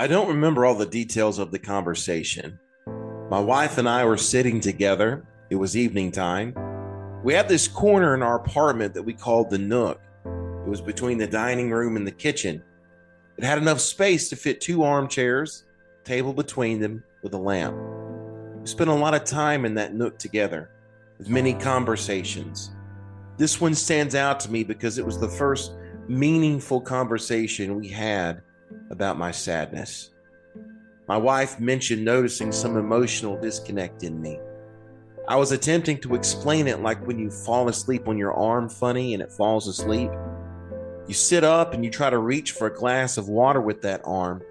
I don't remember all the details of the conversation. My wife and I were sitting together. It was evening time. We had this corner in our apartment that we called the Nook. It was between the dining room and the kitchen. It had enough space to fit two armchairs, table between them, with a lamp. We spent a lot of time in that nook together, with many conversations. This one stands out to me because it was the first meaningful conversation we had about my sadness. My wife mentioned noticing some emotional disconnect in me. I was attempting to explain it like when you fall asleep on your arm funny and it falls asleep. You sit up and you try to reach for a glass of water with that arm.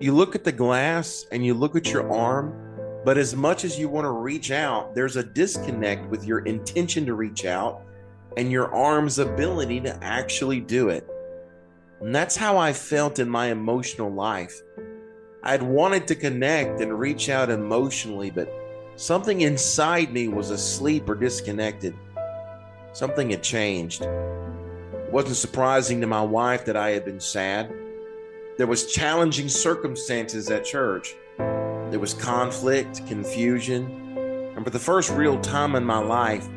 You look at the glass and you look at your arm, but as much as you want to reach out, there's a disconnect with your intention to reach out and your arm's ability to actually do it. And that's how I felt in my emotional life. I'd wanted to connect and reach out emotionally, but something inside me was asleep or disconnected. Something had changed. It wasn't surprising to my wife that I had been sad. There was challenging circumstances at church. There was conflict, confusion, and for the first real time in my life,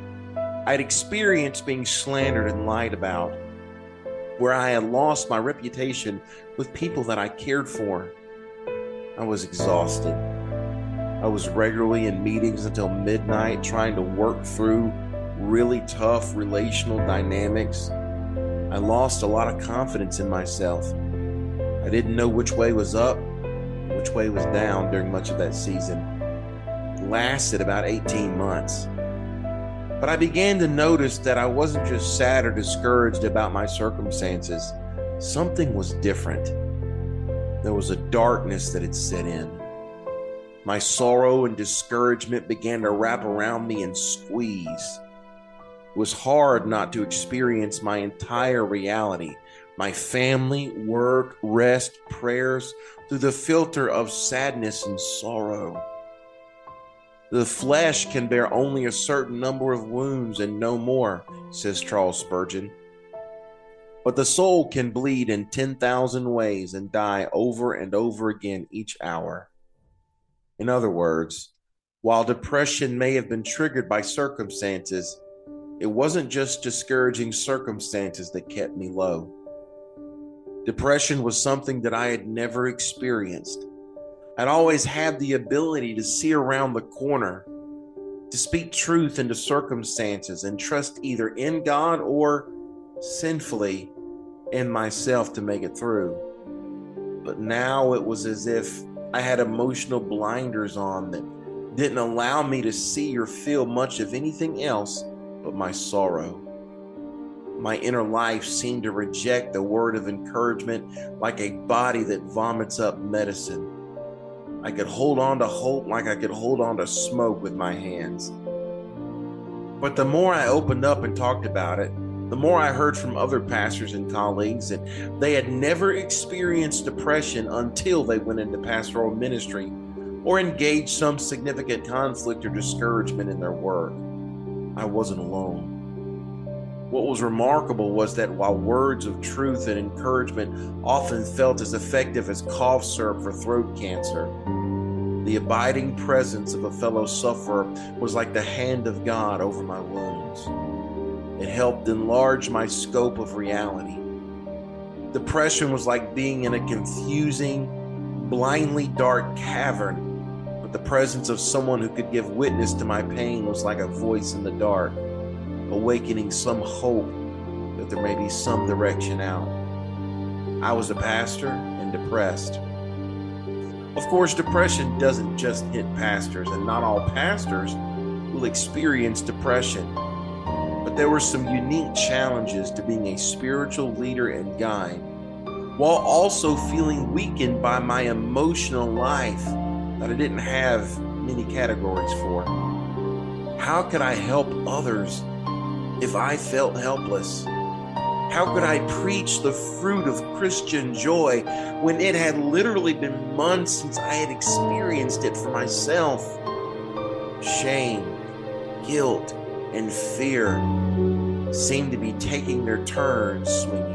I'd experienced being slandered and lied about where I had lost my reputation with people that I cared for. I was exhausted. I was regularly in meetings until midnight trying to work through really tough relational dynamics. I lost a lot of confidence in myself. I didn't know which way was up, which way was down during much of that season. It lasted about 18 months. But I began to notice that I wasn't just sad or discouraged about my circumstances. Something was different. There was a darkness that had set in. My sorrow and discouragement began to wrap around me and squeeze. It was hard not to experience my entire reality my family, work, rest, prayers through the filter of sadness and sorrow. The flesh can bear only a certain number of wounds and no more, says Charles Spurgeon. But the soul can bleed in 10,000 ways and die over and over again each hour. In other words, while depression may have been triggered by circumstances, it wasn't just discouraging circumstances that kept me low. Depression was something that I had never experienced. I'd always had the ability to see around the corner, to speak truth into circumstances and trust either in God or sinfully in myself to make it through. But now it was as if I had emotional blinders on that didn't allow me to see or feel much of anything else but my sorrow. My inner life seemed to reject the word of encouragement like a body that vomits up medicine. I could hold on to hope like I could hold on to smoke with my hands. But the more I opened up and talked about it, the more I heard from other pastors and colleagues that they had never experienced depression until they went into pastoral ministry or engaged some significant conflict or discouragement in their work. I wasn't alone. What was remarkable was that while words of truth and encouragement often felt as effective as cough syrup for throat cancer, the abiding presence of a fellow sufferer was like the hand of God over my wounds. It helped enlarge my scope of reality. Depression was like being in a confusing, blindly dark cavern, but the presence of someone who could give witness to my pain was like a voice in the dark awakening some hope that there may be some direction out. I was a pastor and depressed. Of course, depression doesn't just hit pastors, and not all pastors will experience depression. But there were some unique challenges to being a spiritual leader and guide, while also feeling weakened by my emotional life that I didn't have many categories for. How could I help others if I felt helpless? How could I preach the fruit of Christian joy when it had literally been months since I had experienced it for myself? Shame, guilt, and fear seemed to be taking their turns swinging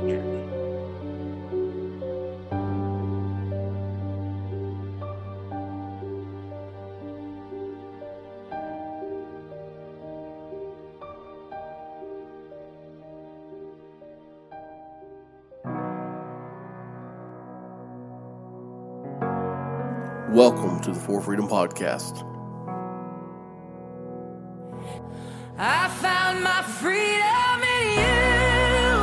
to the For Freedom Podcast. I found my freedom in you.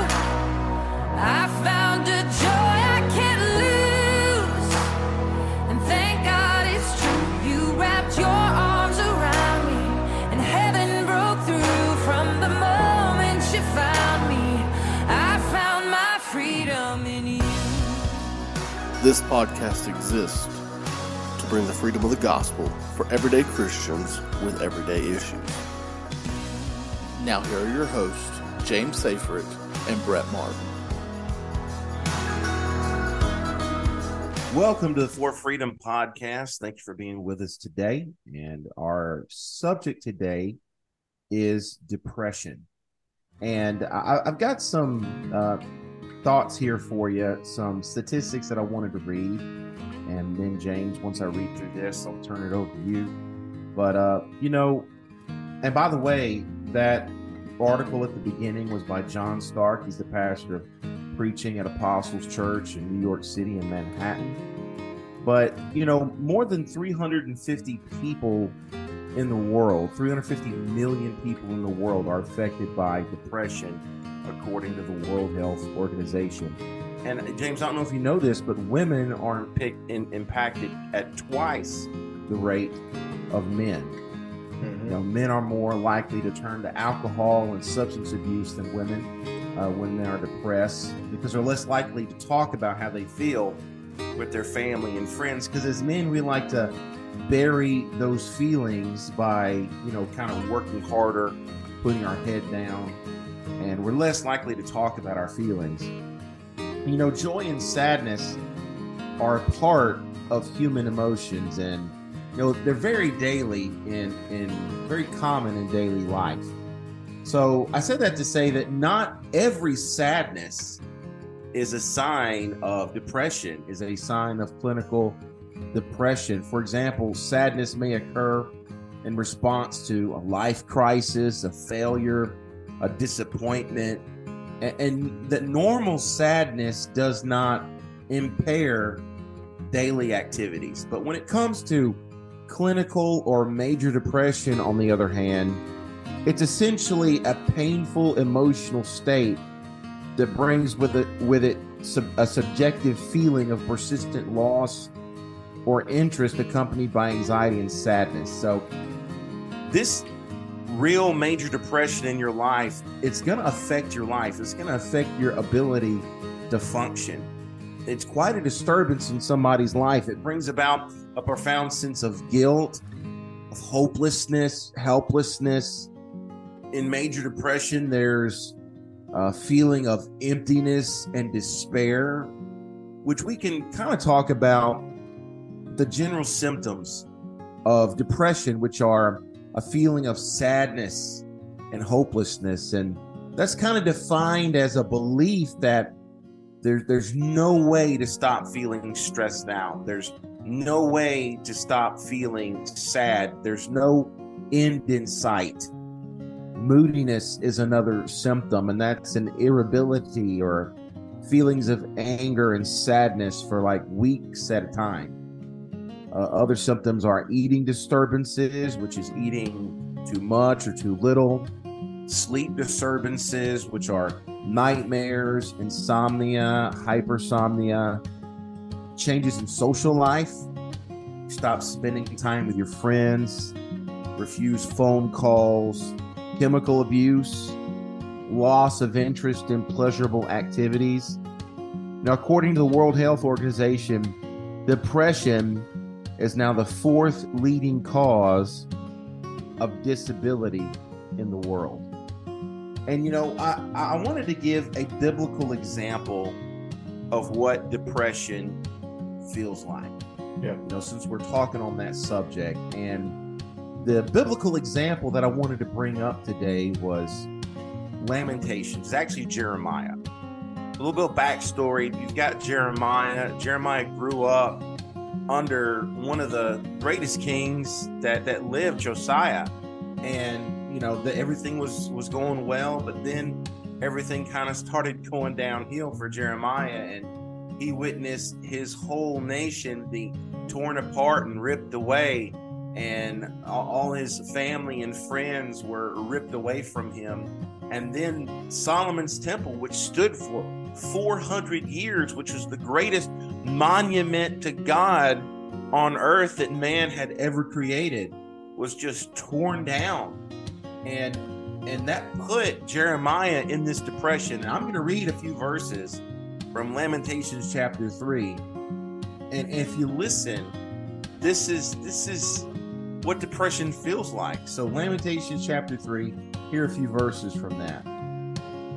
I found a joy I can't lose. And thank God it's true. You wrapped your arms around me, and heaven broke through from the moment you found me. I found my freedom in you. This podcast exists bring the freedom of the gospel for everyday Christians with everyday issues. Now, here are your hosts, James Seyfried and Brett Martin. Welcome to the For Freedom podcast. Thank you for being with us today. And our subject today is depression. And I, I've got some uh, thoughts here for you, some statistics that I wanted to read. And then, James, once I read through this, I'll turn it over to you. But, uh, you know, and by the way, that article at the beginning was by John Starke. He's the pastor of preaching at Apostles Church in New York City in Manhattan. But, you know, more than 350 people in the world, 350 million people in the world are affected by depression, according to the World Health Organization. And James, I don't know if you know this, but women are in, impacted at twice the rate of men. You know, men are more likely to turn to alcohol and substance abuse than women uh, when they are depressed because they're less likely to talk about how they feel with their family and friends. Because as men, we like to bury those feelings by, you know, kind of working harder, putting our head down, and we're less likely to talk about our feelings. You know, joy and sadness are a part of human emotions and you know they're very daily in in very common in daily life. So i said that to say that not every sadness is a sign of depression is a sign of clinical depression. For example sadness may occur in response to a life crisis a failure a disappointment and, that normal sadness does not impair daily activities but when it comes to clinical or major depression, on the other hand, it's essentially a painful emotional state that brings with it with it sub, a subjective feeling of persistent loss or interest accompanied by anxiety and sadness. So this real major depression in your life, it's going to affect your life. It's going to affect your ability to function. It's quite a disturbance in somebody's life. It brings about a profound sense of guilt, of hopelessness, helplessness. In major depression, there's a feeling of emptiness and despair, which we can kind of talk about the general symptoms of depression, which are a feeling of sadness and hopelessness. And that's kind of defined as a belief that there, there's no way to stop feeling stressed out. There's no way to stop feeling sad. There's no end in sight. Moodiness is another symptom, and that's an irritability or feelings of anger and sadness for like weeks at a time. Uh, other symptoms are eating disturbances, which is eating too much or too little, sleep disturbances, which are nightmares, insomnia, hypersomnia, changes in social life, stop spending time with your friends, refuse phone calls, chemical abuse, loss of interest in pleasurable activities. Now, according to the World Health Organization, depression is now the fourth leading cause of disability in the world. And you know, I, I wanted to give a biblical example of what depression feels like. Yeah. You know, since we're talking on that subject. And the biblical example that I wanted to bring up today was Lamentations. It's actually Jeremiah. A little bit of backstory. You've got Jeremiah. Jeremiah grew up under one of the greatest kings that that lived, Josiah. And you know, the, everything was was going well, but then everything kind of started going downhill for Jeremiah and he witnessed his whole nation be torn apart and ripped away, and all his family and friends were ripped away from him. And then Solomon's temple, which stood for 400 years, which was the greatest monument to God on earth that man had ever created, was just torn down. And and that put Jeremiah in this depression. And I'm going to read a few verses from Lamentations chapter 3. And if you listen, this is this is what depression feels like. So Lamentations chapter 3, here are a few verses from that.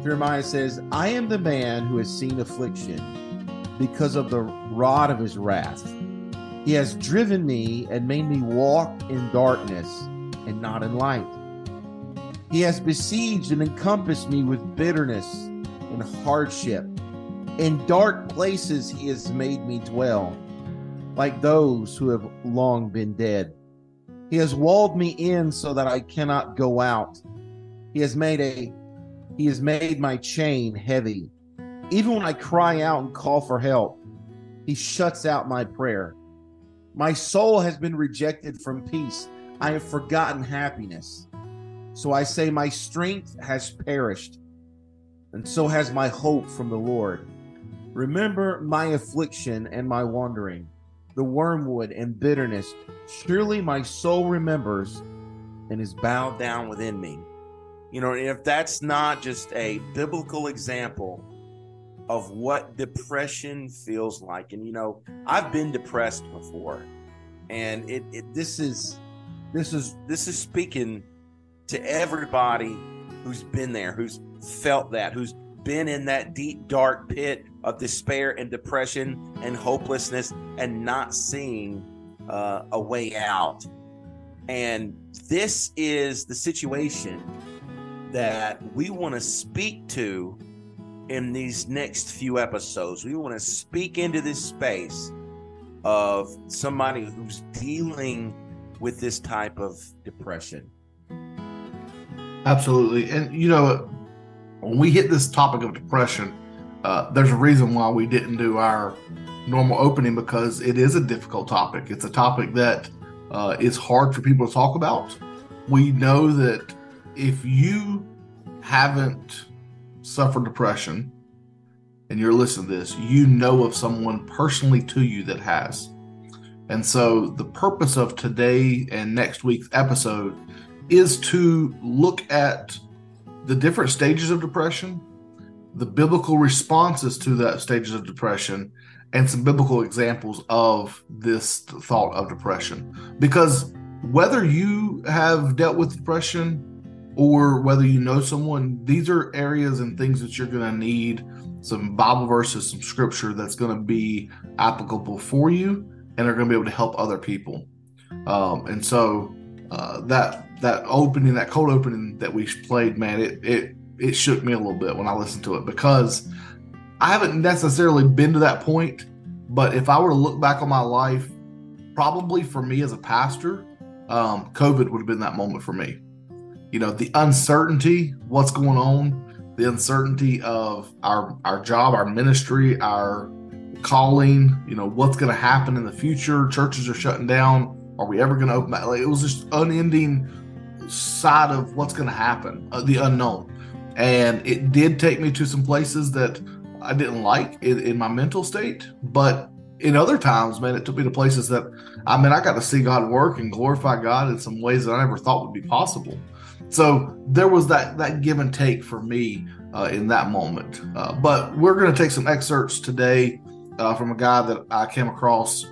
Jeremiah says, I am the man who has seen affliction because of the rod of his wrath. He has driven me and made me walk in darkness and not in light. He has besieged and encompassed me with bitterness and hardship. In dark places he has made me dwell, like those who have long been dead. He has walled me in so that I cannot go out. He has made a he has made my chain heavy. Even when I cry out and call for help, he shuts out my prayer. My soul has been rejected from peace. I have forgotten happiness. So I say, My strength has perished, and so has my hope from the Lord. Remember my affliction and my wandering, the wormwood and bitterness. Surely my soul remembers and is bowed down within me. You know, if that's not just a biblical example of what depression feels like, and you know, I've been depressed before, and it, it this is this is this is speaking to everybody who's been there, who's felt that, who's been in that deep, dark pit of despair and depression and hopelessness and not seeing uh, a way out. And this is the situation that we want to speak to in these next few episodes. We want to speak into this space of somebody who's dealing with this type of depression. Absolutely. And, you know, when we hit this topic of depression, uh, there's a reason why we didn't do our normal opening because it is a difficult topic. It's a topic that uh, is hard for people to talk about. We know that if you haven't suffered depression and you're listening to this, you know of someone personally to you that has. And so the purpose of today and next week's episode is to look at the different stages of depression, the biblical responses to that stages of depression, and some biblical examples of this thought of depression. Because whether you have dealt with depression or whether you know someone, these are areas and things that you're going to need some Bible verses, some scripture that's going to be applicable for you and are going to be able to help other people. Um, and so uh, that that opening, that cold opening that we played, man, it it it shook me a little bit when I listened to it because I haven't necessarily been to that point. But if I were to look back on my life, probably for me as a pastor, um, COVID would have been that moment for me. You know, the uncertainty, what's going on, the uncertainty of our our job, our ministry, our calling. You know, what's going to happen in the future. Churches are shutting down. Are we ever going to open back? Like, it was just unending side of what's going to happen, uh, the unknown. And it did take me to some places that I didn't like in, in, my mental state. But in other times, man, it took me to places that, I mean, I got to see God work and glorify God in some ways that I never thought would be possible. So there was that that give and take for me uh, in that moment. Uh, but we're going to take some excerpts today uh, from a guy that I came across.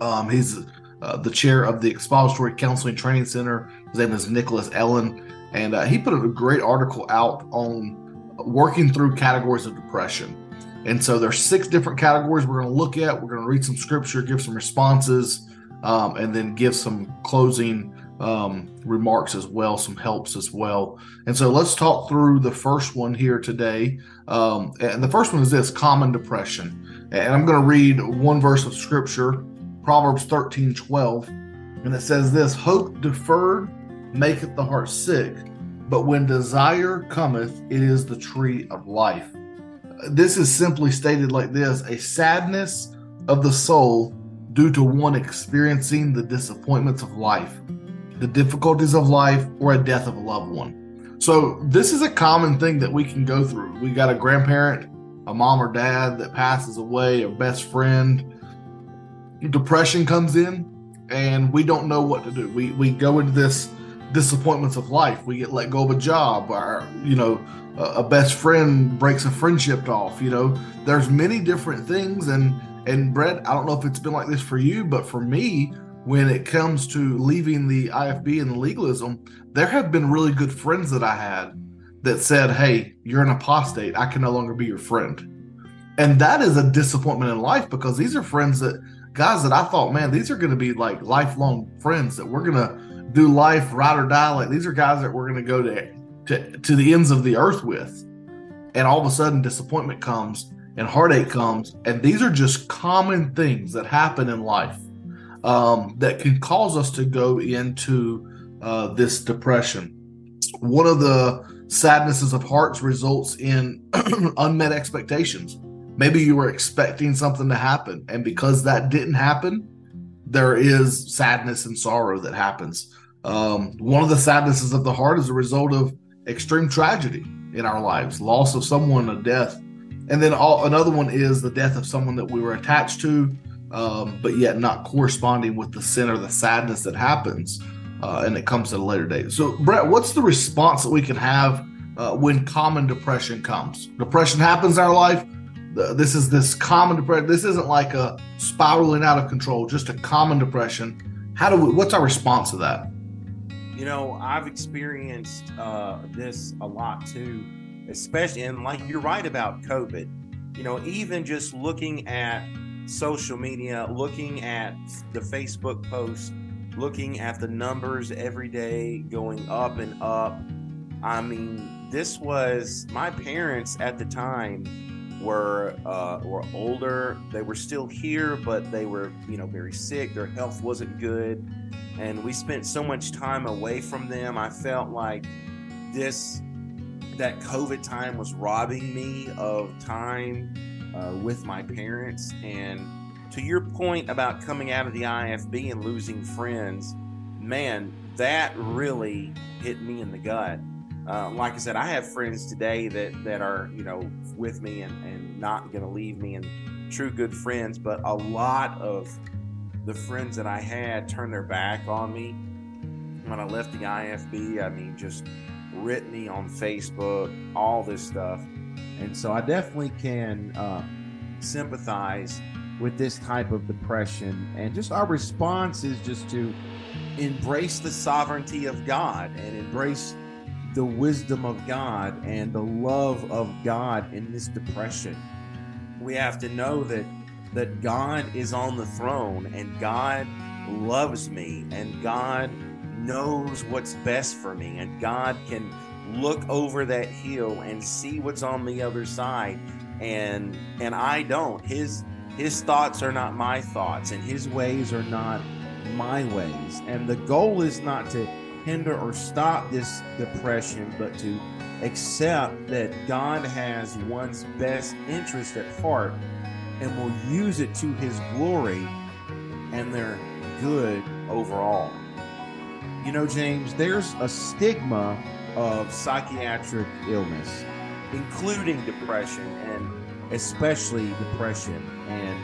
Um, he's uh, the chair of the Expository Counseling Training Center. His name is Nicholas Ellen, and uh, he put a great article out on working through categories of depression. And so there's six different categories we're going to look at. We're going to read some scripture, give some responses, um, and then give some closing um, remarks as well, some helps as well. And so let's talk through the first one here today. Um, and the first one is this common depression. And I'm going to read one verse of scripture Proverbs 13 12. And it says this Hope deferred maketh the heart sick, but when desire cometh, it is the tree of life. this is simply stated like this a sadness of the soul due to one experiencing the disappointments of life, the difficulties of life, or a death of a loved one. So, this is a common thing that we can go through. We got a grandparent, a mom or dad that passes away, a best friend. Depression comes in, and we don't know what to do. We, we go into this disappointments of life. We get let go of a job, or, you know, a best friend breaks a friendship off. You know, there's many different things. And, and Brett, I don't know if it's been like this for you, but for me, when it comes to leaving the IFB and the legalism, there have been really good friends that I had that said, Hey, you're an apostate. I can no longer be your friend. And that is a disappointment in life because these are friends that guys that I thought, man, these are going to be like lifelong friends that we're going to do life ride or die. Like these are guys that we're going to go to, to, to the ends of the earth with. And all of a sudden disappointment comes and heartache comes. And these are just common things that happen in life um, that can cause us to go into uh, this depression. One of the sadnesses of hearts results in unmet expectations. Maybe you were expecting something to happen, and because that didn't happen, there is sadness and sorrow that happens. Um, one of the sadnesses of the heart is a result of extreme tragedy in our lives, loss of someone, a death, and then all, another one is the death of someone that we were attached to, um, but yet not corresponding with the sin or the sadness that happens, uh, and it comes at a later date. So, Brett, what's the response that we can have uh, when common depression comes? Depression happens in our life. This is this common depression. This isn't like a spiraling out of control, just a common depression. How do we? What's our response to that? You know, I've experienced uh, this a lot too, especially, and like you're right about COVID. You know, even just looking at social media, looking at the Facebook posts, looking at the numbers every day going up and up. I mean, this was my parents at the time were uh, were older. They were still here, but they were you know very sick. Their health wasn't good, and we spent so much time away from them. I felt like this that COVID time was robbing me of time uh, with my parents. And to your point about coming out of the IFB and losing friends, man, that really hit me in the gut. Uh, like I said, I have friends today that that are you know with me and, and not going to leave me and true good friends. But a lot of the friends that I had turned their back on me when I left the IFB. I mean, just writ me on Facebook, all this stuff. And so I definitely can uh, sympathize with this type of depression. And just our response is just to embrace the sovereignty of God and embrace the wisdom of God and the love of God in this depression. We have to know that that God is on the throne and God loves me and God knows what's best for me and God can look over that hill and see what's on the other side. And and I don't. His his thoughts are not my thoughts and his ways are not my ways. And the goal is not to hinder or stop this depression but to accept that God has one's best interest at heart and will use it to his glory and their good overall. You know James there's a stigma of psychiatric illness, including depression and especially depression. And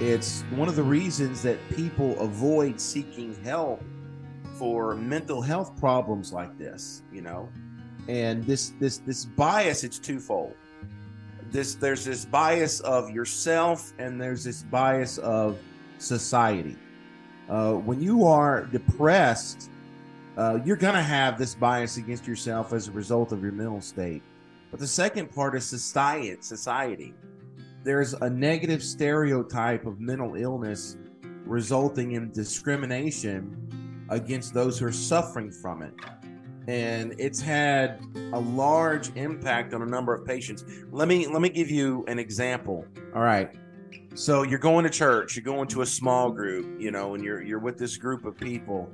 it's one of the reasons that people avoid seeking help for mental health problems like this, you know. And this this this bias it's twofold. This there's this bias of yourself and there's this bias of society. Uh, when you are depressed, uh, you're going to have this bias against yourself as a result of your mental state. But the second part is society. Society. There's a negative stereotype of mental illness resulting in discrimination against those who are suffering from it. And it's had a large impact on a number of patients. Let me let me give you an example. All right. So you're going to church, you're going to a small group, you know, and you're you're with this group of people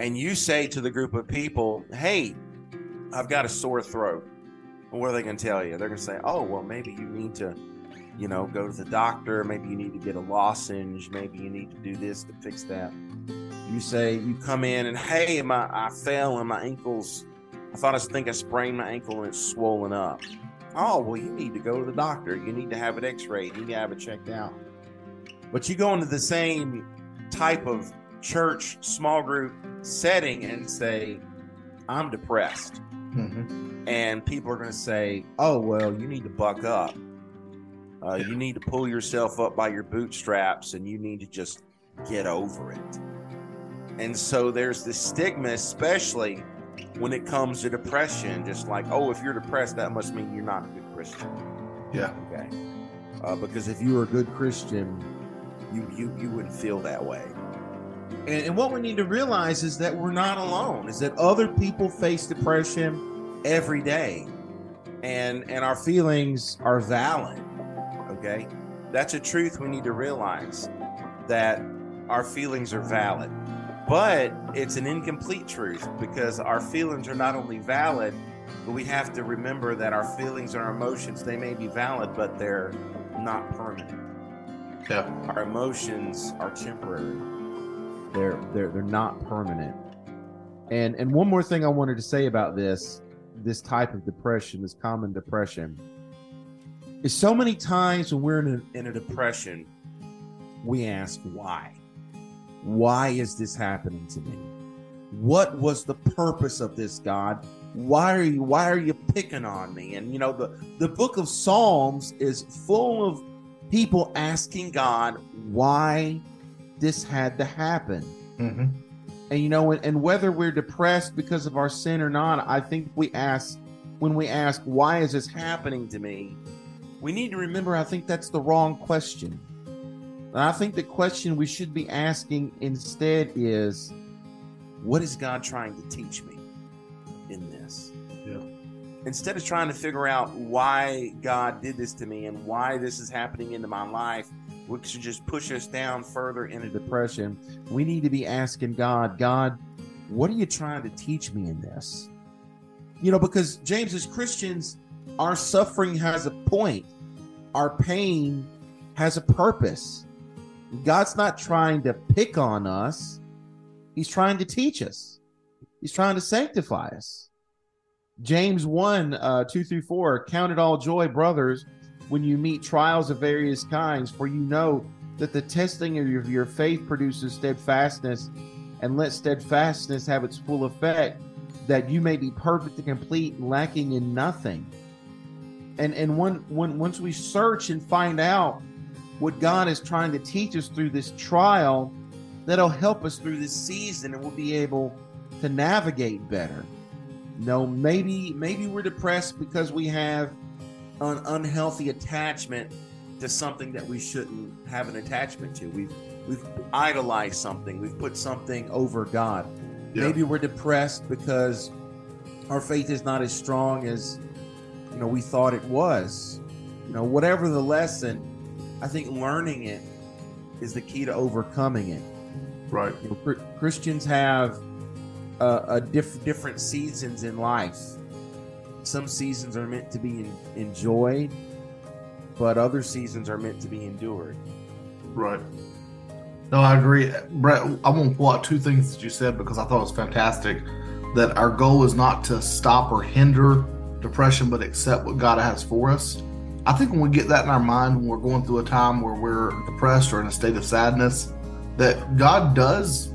and you say to the group of people, Hey, I've got a sore throat. What are they going to tell you? They're going to say, "Oh, well, maybe you need to, you know, go to the doctor. Maybe you need to get a lozenge. Maybe you need to do this to fix that." You say you come in and, "Hey, my I fell and my ankles. I thought I think I sprained my ankle and it's swollen up." Oh, well, you need to go to the doctor. You need to have it X-rayed. You need to have it checked out. But you go into the same type of church small group setting and say, "I'm depressed." Mm-hmm. and people are going to say, "Oh, well, you need to buck up. Uh, You need to pull yourself up by your bootstraps, and you need to just get over it." And so there's this stigma, especially when it comes to depression. Just like, "Oh, if you're depressed, that must mean you're not a good Christian." Yeah. Okay, uh, because if you were a good Christian, you you you wouldn't feel that way. And, and what we need to realize is that we're not alone. Is that other people face depression every day, and and our feelings are valid. Okay, that's a truth we need to realize that our feelings are valid, but it's an incomplete truth because our feelings are not only valid, but we have to remember that our feelings and our emotions they may be valid, but they're not permanent. Yeah. Our emotions are temporary. They're they're they're not permanent. And and one more thing I wanted to say about this this type of depression, this common depression, is so many times when we're in a, in a depression, we ask why. Why is this happening to me? What was the purpose of this, God? Why are you why are you picking on me? And you know the the book of Psalms is full of people asking God why this had to happen. Mm-hmm. And you know, and, and whether we're depressed because of our sin or not, I think we ask when we ask, why is this happening to me? We need to remember, I think that's the wrong question. And I think the question we should be asking instead is, what is God trying to teach me in this? Yeah. Instead of trying to figure out why God did this to me and why this is happening into my life, which should just push us down further into depression, we need to be asking God, God, what are you trying to teach me in this? You know, because James, as Christians, our suffering has a point, our pain has a purpose. God's not trying to pick on us, He's trying to teach us, He's trying to sanctify us. James 1 uh, 2 through 4 Count it all joy, brothers, when you meet trials of various kinds, for you know that the testing of your, your faith produces steadfastness, and let steadfastness have its full effect, that you may be perfect and complete, lacking in nothing. And and when once we search and find out what God is trying to teach us through this trial, that'll help us through this season, and we'll be able to navigate better. No, maybe maybe we're depressed because we have an unhealthy attachment to something that we shouldn't have an attachment to. We've we've idolized something. We've put something over God. Yeah. Maybe we're depressed because our faith is not as strong as you know we thought it was. You know, whatever the lesson, I think learning it is the key to overcoming it. Right. You know, Christians have uh, a diff- different seasons in life. Some seasons are meant to be en- enjoyed, but other seasons are meant to be endured. Right. No, I agree. Brett, I want to pull out two things that you said because I thought it was fantastic. That our goal is not to stop or hinder depression, but accept what God has for us. I think when we get that in our mind, when we're going through a time where we're depressed or in a state of sadness, that God does,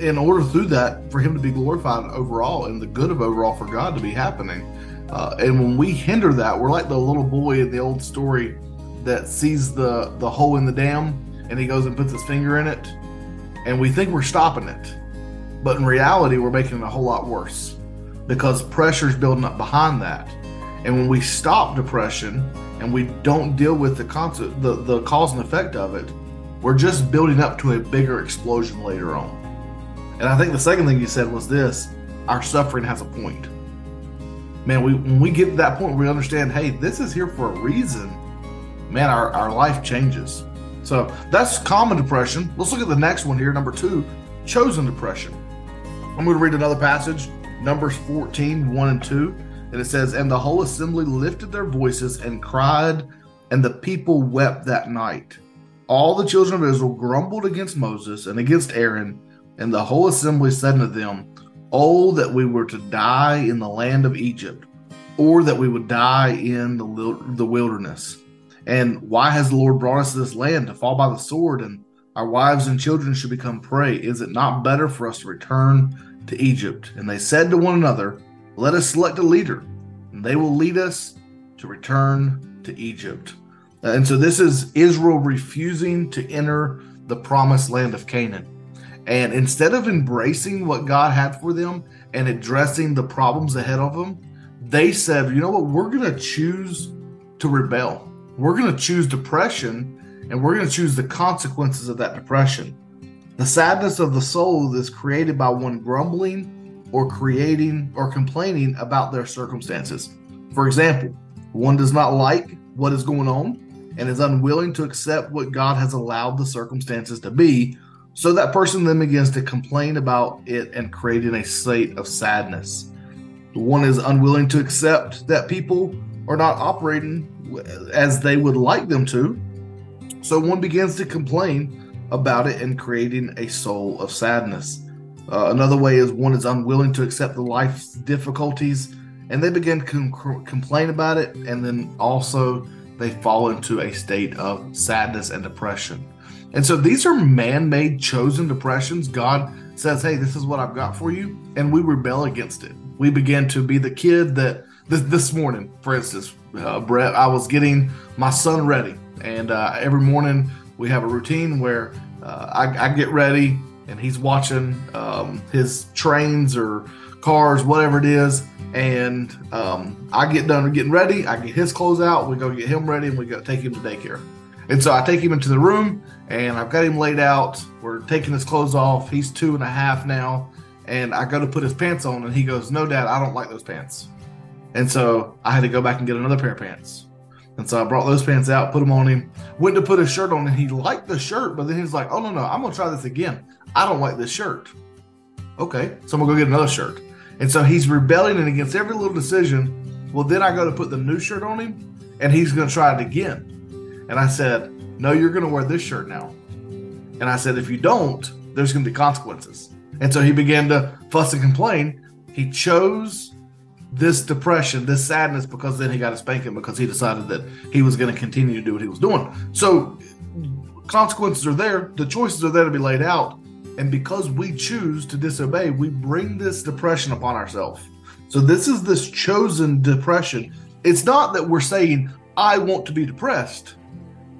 in order through that, for Him to be glorified overall and the good of overall for God to be happening. Uh, and when we hinder that, we're like the little boy in the old story that sees the the hole in the dam and he goes and puts his finger in it and we think we're stopping it. But in reality we're making it a whole lot worse because pressure's building up behind that. And when we stop depression and we don't deal with the concept the, the cause and effect of it we're just building up to a bigger explosion later on and i think the second thing you said was this our suffering has a point man we when we get to that point we understand hey this is here for a reason man, our, our life changes. So that's common depression. Let's look at the next one here. Number two, chosen depression. I'm going to read another passage, Numbers 14, 1 and 2. And it says, And the whole assembly lifted their voices and cried, and the people wept that night. All the children of Israel grumbled against Moses and against Aaron, and the whole assembly said unto them, Oh, that we were to die in the land of Egypt, or that we would die in the, the wilderness. And why has the Lord brought us to this land to fall by the sword, and our wives and children should become prey? Is it not better for us to return to Egypt? And they said to one another, Let us select a leader, and they will lead us to return to Egypt. And so this is Israel refusing to enter the promised land of Canaan. And instead of embracing what God had for them and addressing the problems ahead of them, they said, you know what, we're going to choose to rebel. We're going to choose depression and we're going to choose the consequences of that depression. The sadness of the soul is created by one grumbling or creating or complaining about their circumstances. For example, one does not like what is going on and is unwilling to accept what God has allowed the circumstances to be so that person then begins to complain about it and creating a state of sadness. One is unwilling to accept that people are not operating as they would like them to. So one begins to complain about it and creating a soul of sadness. Uh, another way is one is unwilling to accept the life's difficulties and they begin to com- complain about it and then also they fall into a state of sadness and depression. And so these are man made, chosen depressions. God says, Hey, this is what I've got for you. And we rebel against it. We begin to be the kid that this, this morning, for instance, uh, Brett, I was getting my son ready. And uh, every morning we have a routine where uh, I, I, get ready and he's watching um, his trains or cars, whatever it is. And um, I get done getting ready. I get his clothes out. We go get him ready and we go take him to daycare. And so I take him into the room and I've got him laid out. We're taking his clothes off. He's two and a half now. And I go to put his pants on and he goes, No, dad, I don't like those pants. And so I had to go back and get another pair of pants. And so I brought those pants out, put them on him, went to put his shirt on, and he liked the shirt, but then he's like, Oh, no, no, I'm going to try this again. I don't like this shirt. Okay, so I'm going to go get another shirt. And so he's rebelling and against every little decision. Well, then I go to put the new shirt on him, and he's going to try it again. And I said, No, you're going to wear this shirt now. And I said, If you don't, there's going to be consequences. And so he began to fuss and complain. He chose this depression, this sadness, because then he got a spanking because he decided that he was going to continue to do what he was doing. So consequences are there, the choices are there to be laid out. And because we choose to disobey, we bring this depression upon ourselves. So this is this chosen depression. It's not that we're saying, I want to be depressed.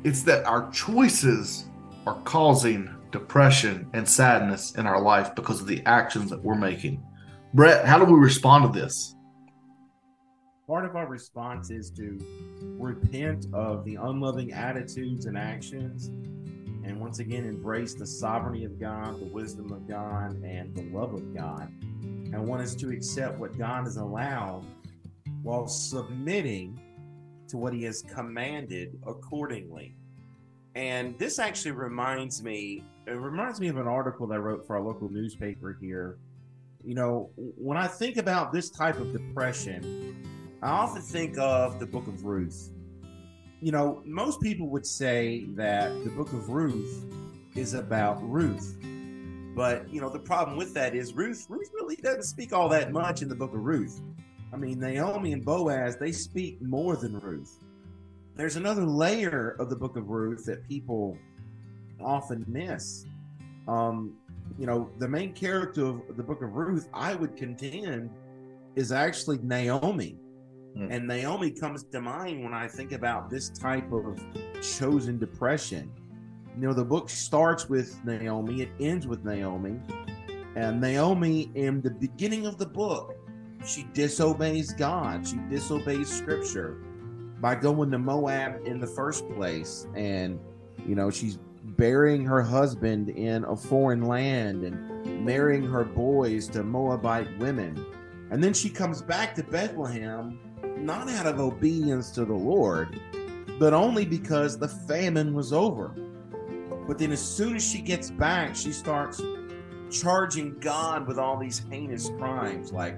It's that our choices are causing depression and sadness in our life because of the actions that we're making. Brett, how do we respond to this? Part of our response is to repent of the unloving attitudes and actions and once again embrace the sovereignty of God, the wisdom of God, and the love of God. And one is to accept what God has allowed while submitting to what he has commanded accordingly. And this actually reminds me, it reminds me of an article that I wrote for our local newspaper here. You know, when I think about this type of depression, I often think of the book of Ruth. You know, most people would say that the book of Ruth is about Ruth. But, you know, the problem with that is Ruth Ruth really doesn't speak all that much in the book of Ruth. I mean, Naomi and Boaz, they speak more than Ruth. There's another layer of the book of Ruth that people often miss. Um, you know, the main character of the book of Ruth, I would contend, is actually Naomi. Mm. And Naomi comes to mind when I think about this type of chosen depression. You know, the book starts with Naomi, it ends with Naomi. And Naomi, in the beginning of the book, she disobeys God. She disobeys scripture by going to Moab in the first place. And, you know, she's burying her husband in a foreign land and marrying her boys to Moabite women. And then she comes back to Bethlehem, not out of obedience to the Lord, but only because the famine was over. But then, as soon as she gets back, she starts charging God with all these heinous crimes like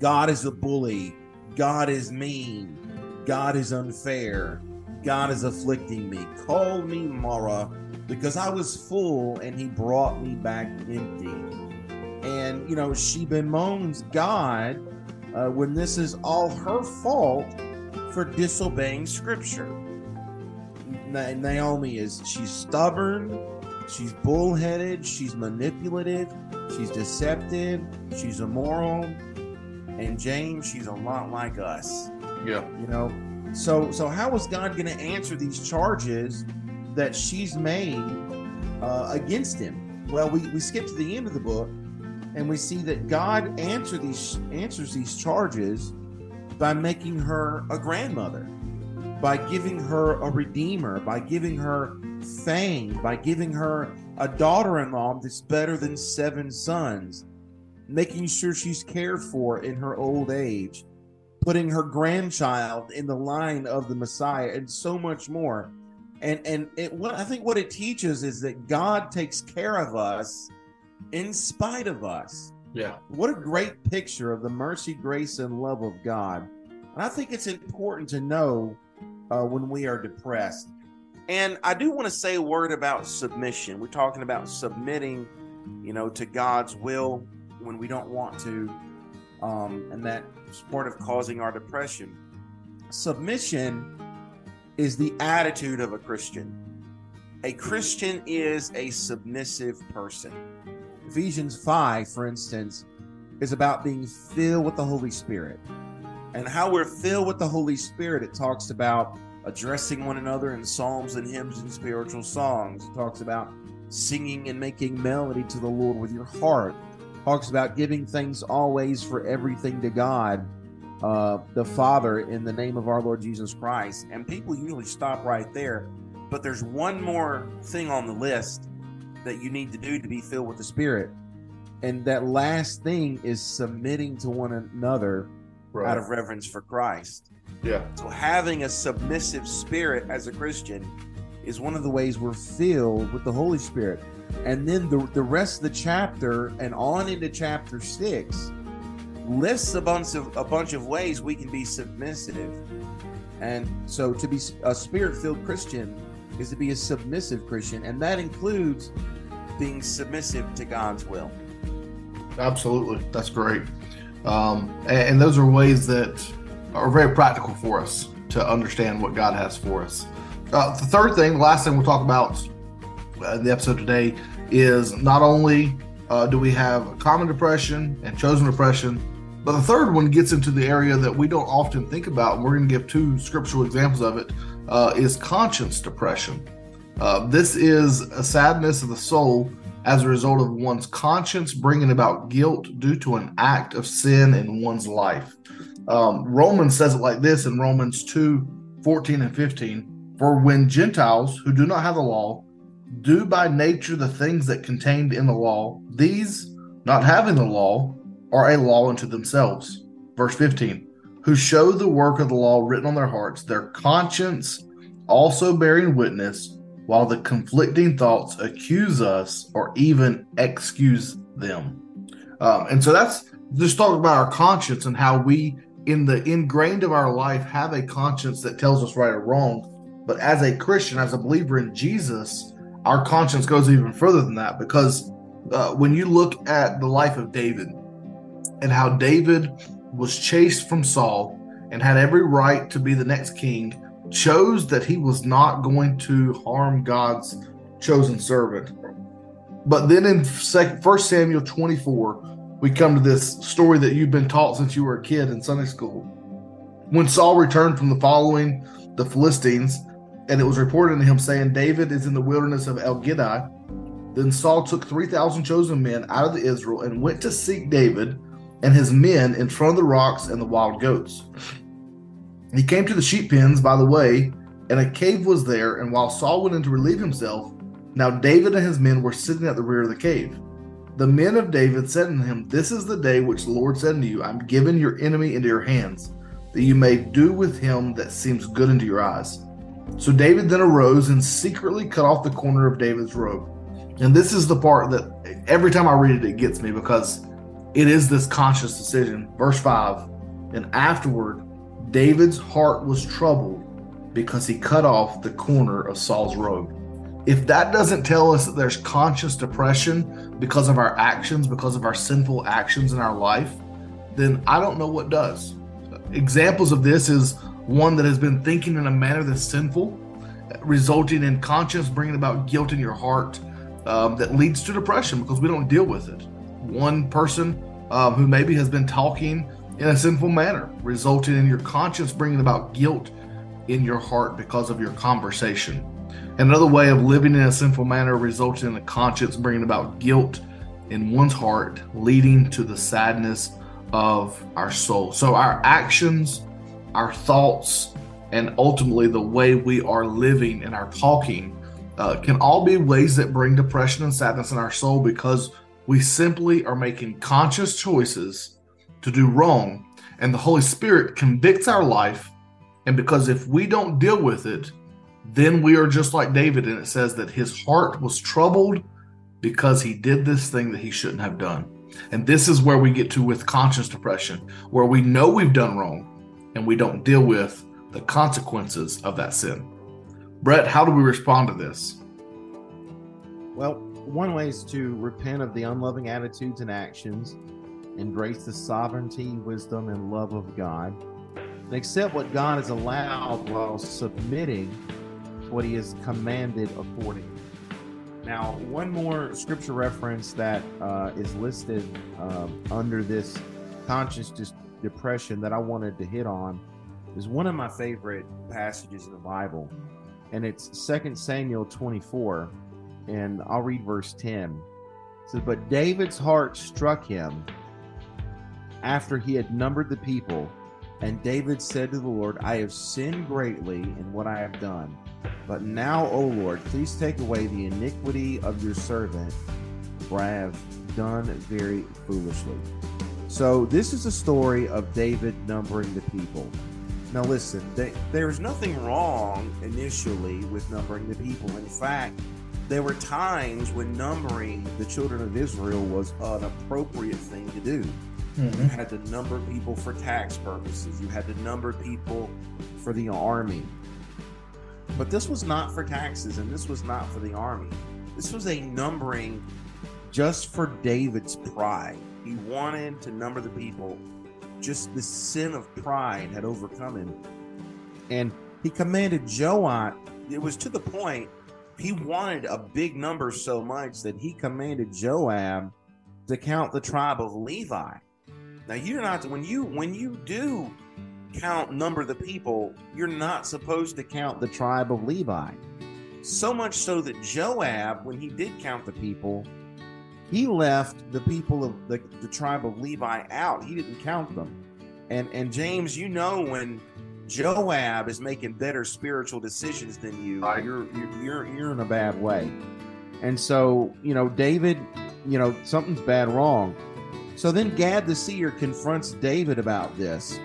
God is a bully. God is mean. God is unfair. God is afflicting me. Call me Mara because I was full and he brought me back empty. And, you know, she bemoans God uh, when this is all her fault for disobeying scripture. Na- Naomi is, she's stubborn, she's bullheaded, she's manipulative, she's deceptive, she's immoral. And James, she's a lot like us. Yeah. you know? So so how is god going to answer these charges that she's made uh, against him? Well we, we skip to the end of the book and we see that god answer these answers these charges by making her a grandmother by giving her a redeemer by giving her fame by giving her a daughter-in-law that's better than seven sons making sure she's cared for in her old age putting her grandchild in the line of the Messiah, and so much more. And and it what I think what it teaches is that God takes care of us in spite of us. Yeah. What a great picture of the mercy, grace, and love of God. And I think it's important to know uh, when we are depressed. And I do want to say a word about submission. We're talking about submitting, you know, to God's will when we don't want to, um, and that's part of causing our depression. Submission is the attitude of a Christian. A Christian is a submissive person. Ephesians 5, for instance, is about being filled with the Holy Spirit. And how we're filled with the Holy Spirit, it talks about addressing one another in psalms and hymns and spiritual songs. It talks about singing and making melody to the Lord with your heart. Talks about giving things always for everything to God, uh, the Father, in the name of our Lord Jesus Christ. And people usually stop right there. But there's one more thing on the list that you need to do to be filled with the Spirit. And that last thing is submitting to one another out of reverence for Christ. Yeah. So having a submissive spirit as a Christian is one of the ways we're filled with the Holy Spirit. And then the, the rest of the chapter and on into chapter six lists a bunch of a bunch of ways we can be submissive. And so to be a spirit-filled Christian is to be a submissive Christian, and that includes being submissive to God's will. Absolutely. That's great. Um, and, and those are ways that are very practical for us to understand what God has for us. Uh, the third thing, the last thing we'll talk about uh, in the episode today is not only uh, do we have common depression and chosen depression, but the third one gets into the area that we don't often think about, and we're going to give two scriptural examples of it. Uh, is conscience depression. Uh, this is a sadness of the soul as a result of one's conscience bringing about guilt due to an act of sin in one's life. Um, Romans says it like this in Romans 2 14 and 15 For when Gentiles who do not have the law do by nature the things that contained in the law, these, not having the law, are a law unto themselves. Verse 15 Who show the work of the law written on their hearts, their conscience also bearing witness while the conflicting thoughts accuse us or even excuse them. Um, and so that's just talking about our conscience and how we, in the ingrained of our life, have a conscience that tells us right or wrong. But as a Christian, as a believer in Jesus, our conscience goes even further than that because uh, when you look at the life of David and how David was chased from Saul and had every right to be the next king, chose that he was not going to harm God's chosen servant. But then in First Samuel 24, we come to this story that you've been taught since you were a kid in Sunday school. When Saul returned from the following the Philistines, and it was reported to him saying, David is in the wilderness of En Gedi. Then Saul took 3,000 chosen men out of the Israel and went to seek David and his men in front of the rocks and the wild goats. He came to the sheep pens by the way, and a cave was there. And while Saul went in to relieve himself, now David and his men were sitting at the rear of the cave. The men of David said unto him, This is the day which the Lord said unto you, I'm giving your enemy into your hands, that you may do with him that seems good unto your eyes. So David then arose and secretly cut off the corner of David's robe. And this is the part that every time I read it, it gets me because it is this conscious decision. Verse 5 And afterward, David's heart was troubled because he cut off the corner of Saul's robe. If that doesn't tell us that there's conscious depression because of our actions, because of our sinful actions in our life, then I don't know what does. Examples of this is one that has been thinking in a manner that's sinful, resulting in conscience bringing about guilt in your heart um, that leads to depression because we don't deal with it. One person um, who maybe has been talking in a sinful manner, resulting in your conscience bringing about guilt in your heart because of your conversation. Another way of living in a sinful manner resulting in a conscience bringing about guilt in one's heart, leading to the sadness of our soul. So, our actions, our thoughts, and ultimately the way we are living and our talking uh, can all be ways that bring depression and sadness in our soul because we simply are making conscious choices to do wrong, and the Holy Spirit convicts our life. And because if we don't deal with it, then we are just like David, and it says that his heart was troubled because he did this thing that he shouldn't have done. And this is where we get to with conscious depression, where we know we've done wrong and we don't deal with the consequences of that sin. Brett, how do we respond to this? Well, one way is to repent of the unloving attitudes and actions, embrace the sovereignty, wisdom, and love of God, and accept what God has allowed while submitting what He has commanded accordingly. Now, one more scripture reference that uh, is listed um, under this conscious dis- depression that I wanted to hit on is one of my favorite passages in the Bible, and it's 2 Samuel 24, and I'll read verse 10. It says, But David's heart struck him after he had numbered the people, and David said to the Lord, I have sinned greatly in what I have done. But now, O Lord, please take away the iniquity of your servant, for I have done very foolishly. So, this is a story of David numbering the people. Now, listen, they, there's nothing wrong initially with numbering the people. In fact, there were times when numbering the children of Israel was an appropriate thing to do. You mm-hmm. had to number people for tax purposes, you had to number people for the army. But this was not for taxes, and this was not for the army. This was a numbering just for David's pride. He wanted to number the people. Just the sin of pride had overcome him. And he commanded Joab, it was to the point he wanted a big number so much that he commanded Joab to count the tribe of Levi. Now you're not when you when you do count number the people, you're not supposed to count the tribe of Levi. So much so that Joab, when he did count the people, he left the people of the, the tribe of Levi out. He didn't count them. And and James, you know when Joab is making better spiritual decisions than you, you're you're you're in a bad way. And so, you know, David, you know, something's bad wrong. So then Gad the seer confronts David about this.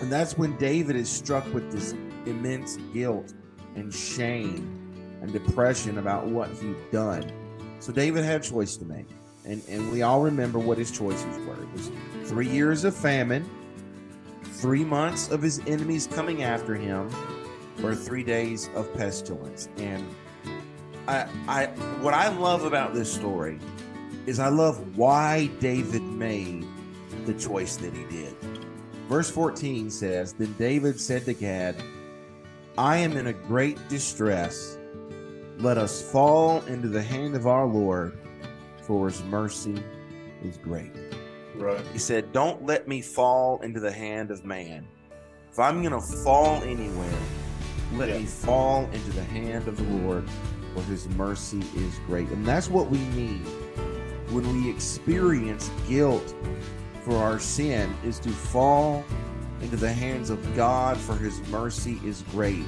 And that's when David is struck with this immense guilt and shame and depression about what he'd done. So David had a choice to make. And, and we all remember what his choices were. It was three years of famine, three months of his enemies coming after him, or three days of pestilence. And I, I what I love about this story is I love why David made the choice that he did. Verse 14 says, Then David said to Gad, I am in a great distress. Let us fall into the hand of our Lord, for his mercy is great. Right. He said, Don't let me fall into the hand of man. If I'm going to fall anywhere, let Yeah. me fall into the hand of the Lord, for his mercy is great. And that's what we need when we experience guilt for our sin is to fall into the hands of God, for his mercy is great.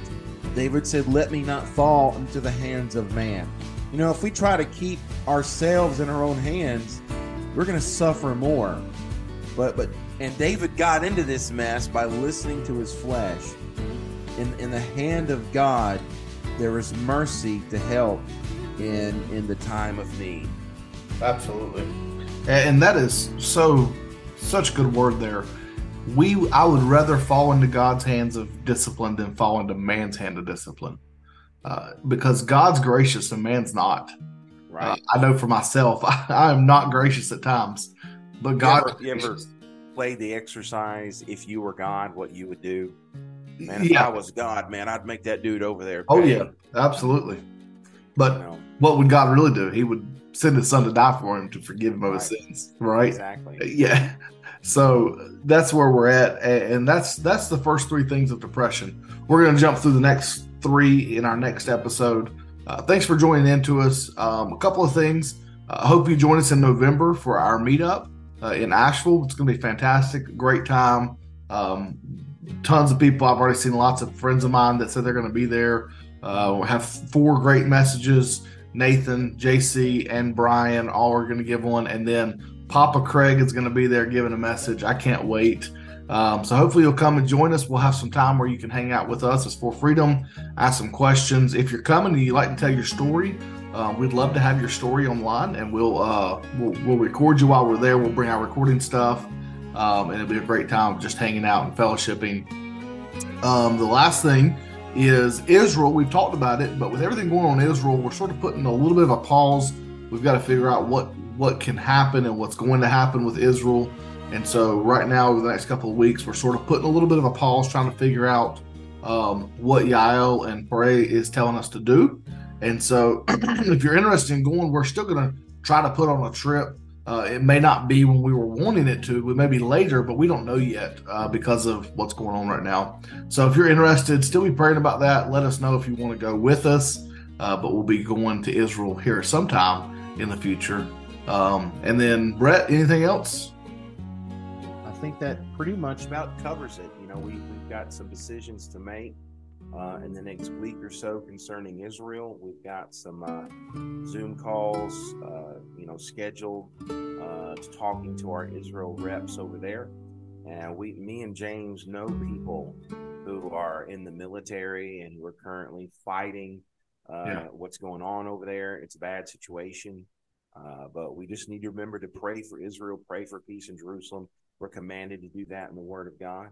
David said, Let me not fall into the hands of man. You know, if we try to keep ourselves in our own hands, we're going to suffer more. But, but, and David got into this mess by listening to his flesh. In, in the hand of God, there is mercy to help in, in the time of need. Absolutely. and that is so such good word there. We I would rather fall into God's hands of discipline than fall into man's hand of discipline, uh, because God's gracious and man's not. Right. Uh, I know for myself, I, I, am not gracious at times, but God. You ever, you ever played the exercise? If you were God, what you would do? Man, if yeah. I was God, man, I'd make that dude over there. Pay. Oh yeah, absolutely. But you know, what would God really do? He would send his son to die for him to forgive him of his sins, right? Exactly. Yeah. So that's where we're at, and that's that's the first three things of depression. We're going to jump through the next three in our next episode. Uh, thanks for joining in to us. Um, a couple of things. I uh, hope you join us in November for our meetup uh, in Asheville. It's going to be fantastic, great time. Um, tons of people. I've already seen lots of friends of mine that said they're going to be there. Uh, have four great messages. Nathan, JC, and Brian all are going to give one, and then Papa Craig is going to be there giving a message. I can't wait. Um, so hopefully you'll come and join us. We'll have some time where you can hang out with us. It's for freedom. Ask some questions. If you're coming and you'd like to tell your story, uh, we'd love to have your story online, and we'll, uh, we'll we'll record you while we're there. We'll bring our recording stuff, um, and it'll be a great time just hanging out and fellowshipping. Um, the last thing is Israel. We've talked about it, but with everything going on in Israel, we're sort of putting a little bit of a pause. We've got to figure out what what can happen and what's going to happen with Israel. And so, right now, over the next couple of weeks, we're sort of putting a little bit of a pause, trying to figure out um, what Yael and Bray is telling us to do. And so, if you're interested in going, we're still going to try to put on a trip uh, it may not be when we were wanting it to. It may be later, but we don't know yet uh, because of what's going on right now. So if you're interested, still be praying about that. Let us know if you want to go with us. Uh, but we'll be going to Israel here sometime in the future. Um, and then Brett, anything else? I think that pretty much about covers it. You know, we, we've got some decisions to make uh, in the next week or so concerning Israel. We've got some uh, Zoom calls, uh, you know, scheduled uh, to talking to our Israel reps over there. And we, me and James, know people who are in the military and who are currently fighting uh, yeah. what's going on over there. It's a bad situation. Uh, but we just need to remember to pray for Israel, pray for peace in Jerusalem. We're commanded to do that in the Word of God.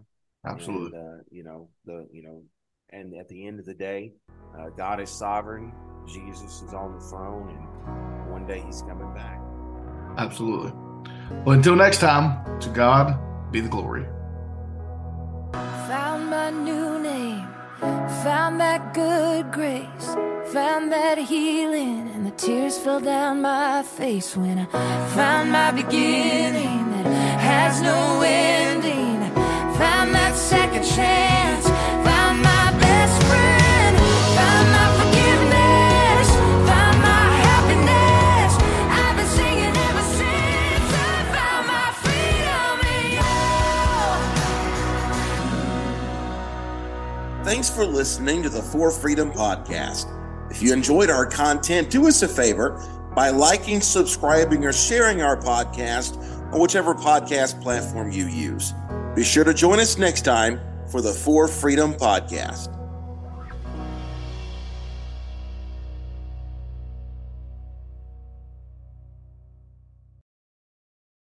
Absolutely. And, you know the you know and at the end of the day, uh, God is sovereign. Jesus is on the throne, and one day He's coming back. Absolutely. Well, until next time, to God be the glory. Found my new name, found that good grace, found that healing, and the tears fell down my face when I found my beginning that has no ending. Found that second chance. Thanks for listening to the For Freedom Podcast. If you enjoyed our content, do us a favor by liking, subscribing, or sharing our podcast on whichever podcast platform you use. Be sure to join us next time for the For Freedom Podcast.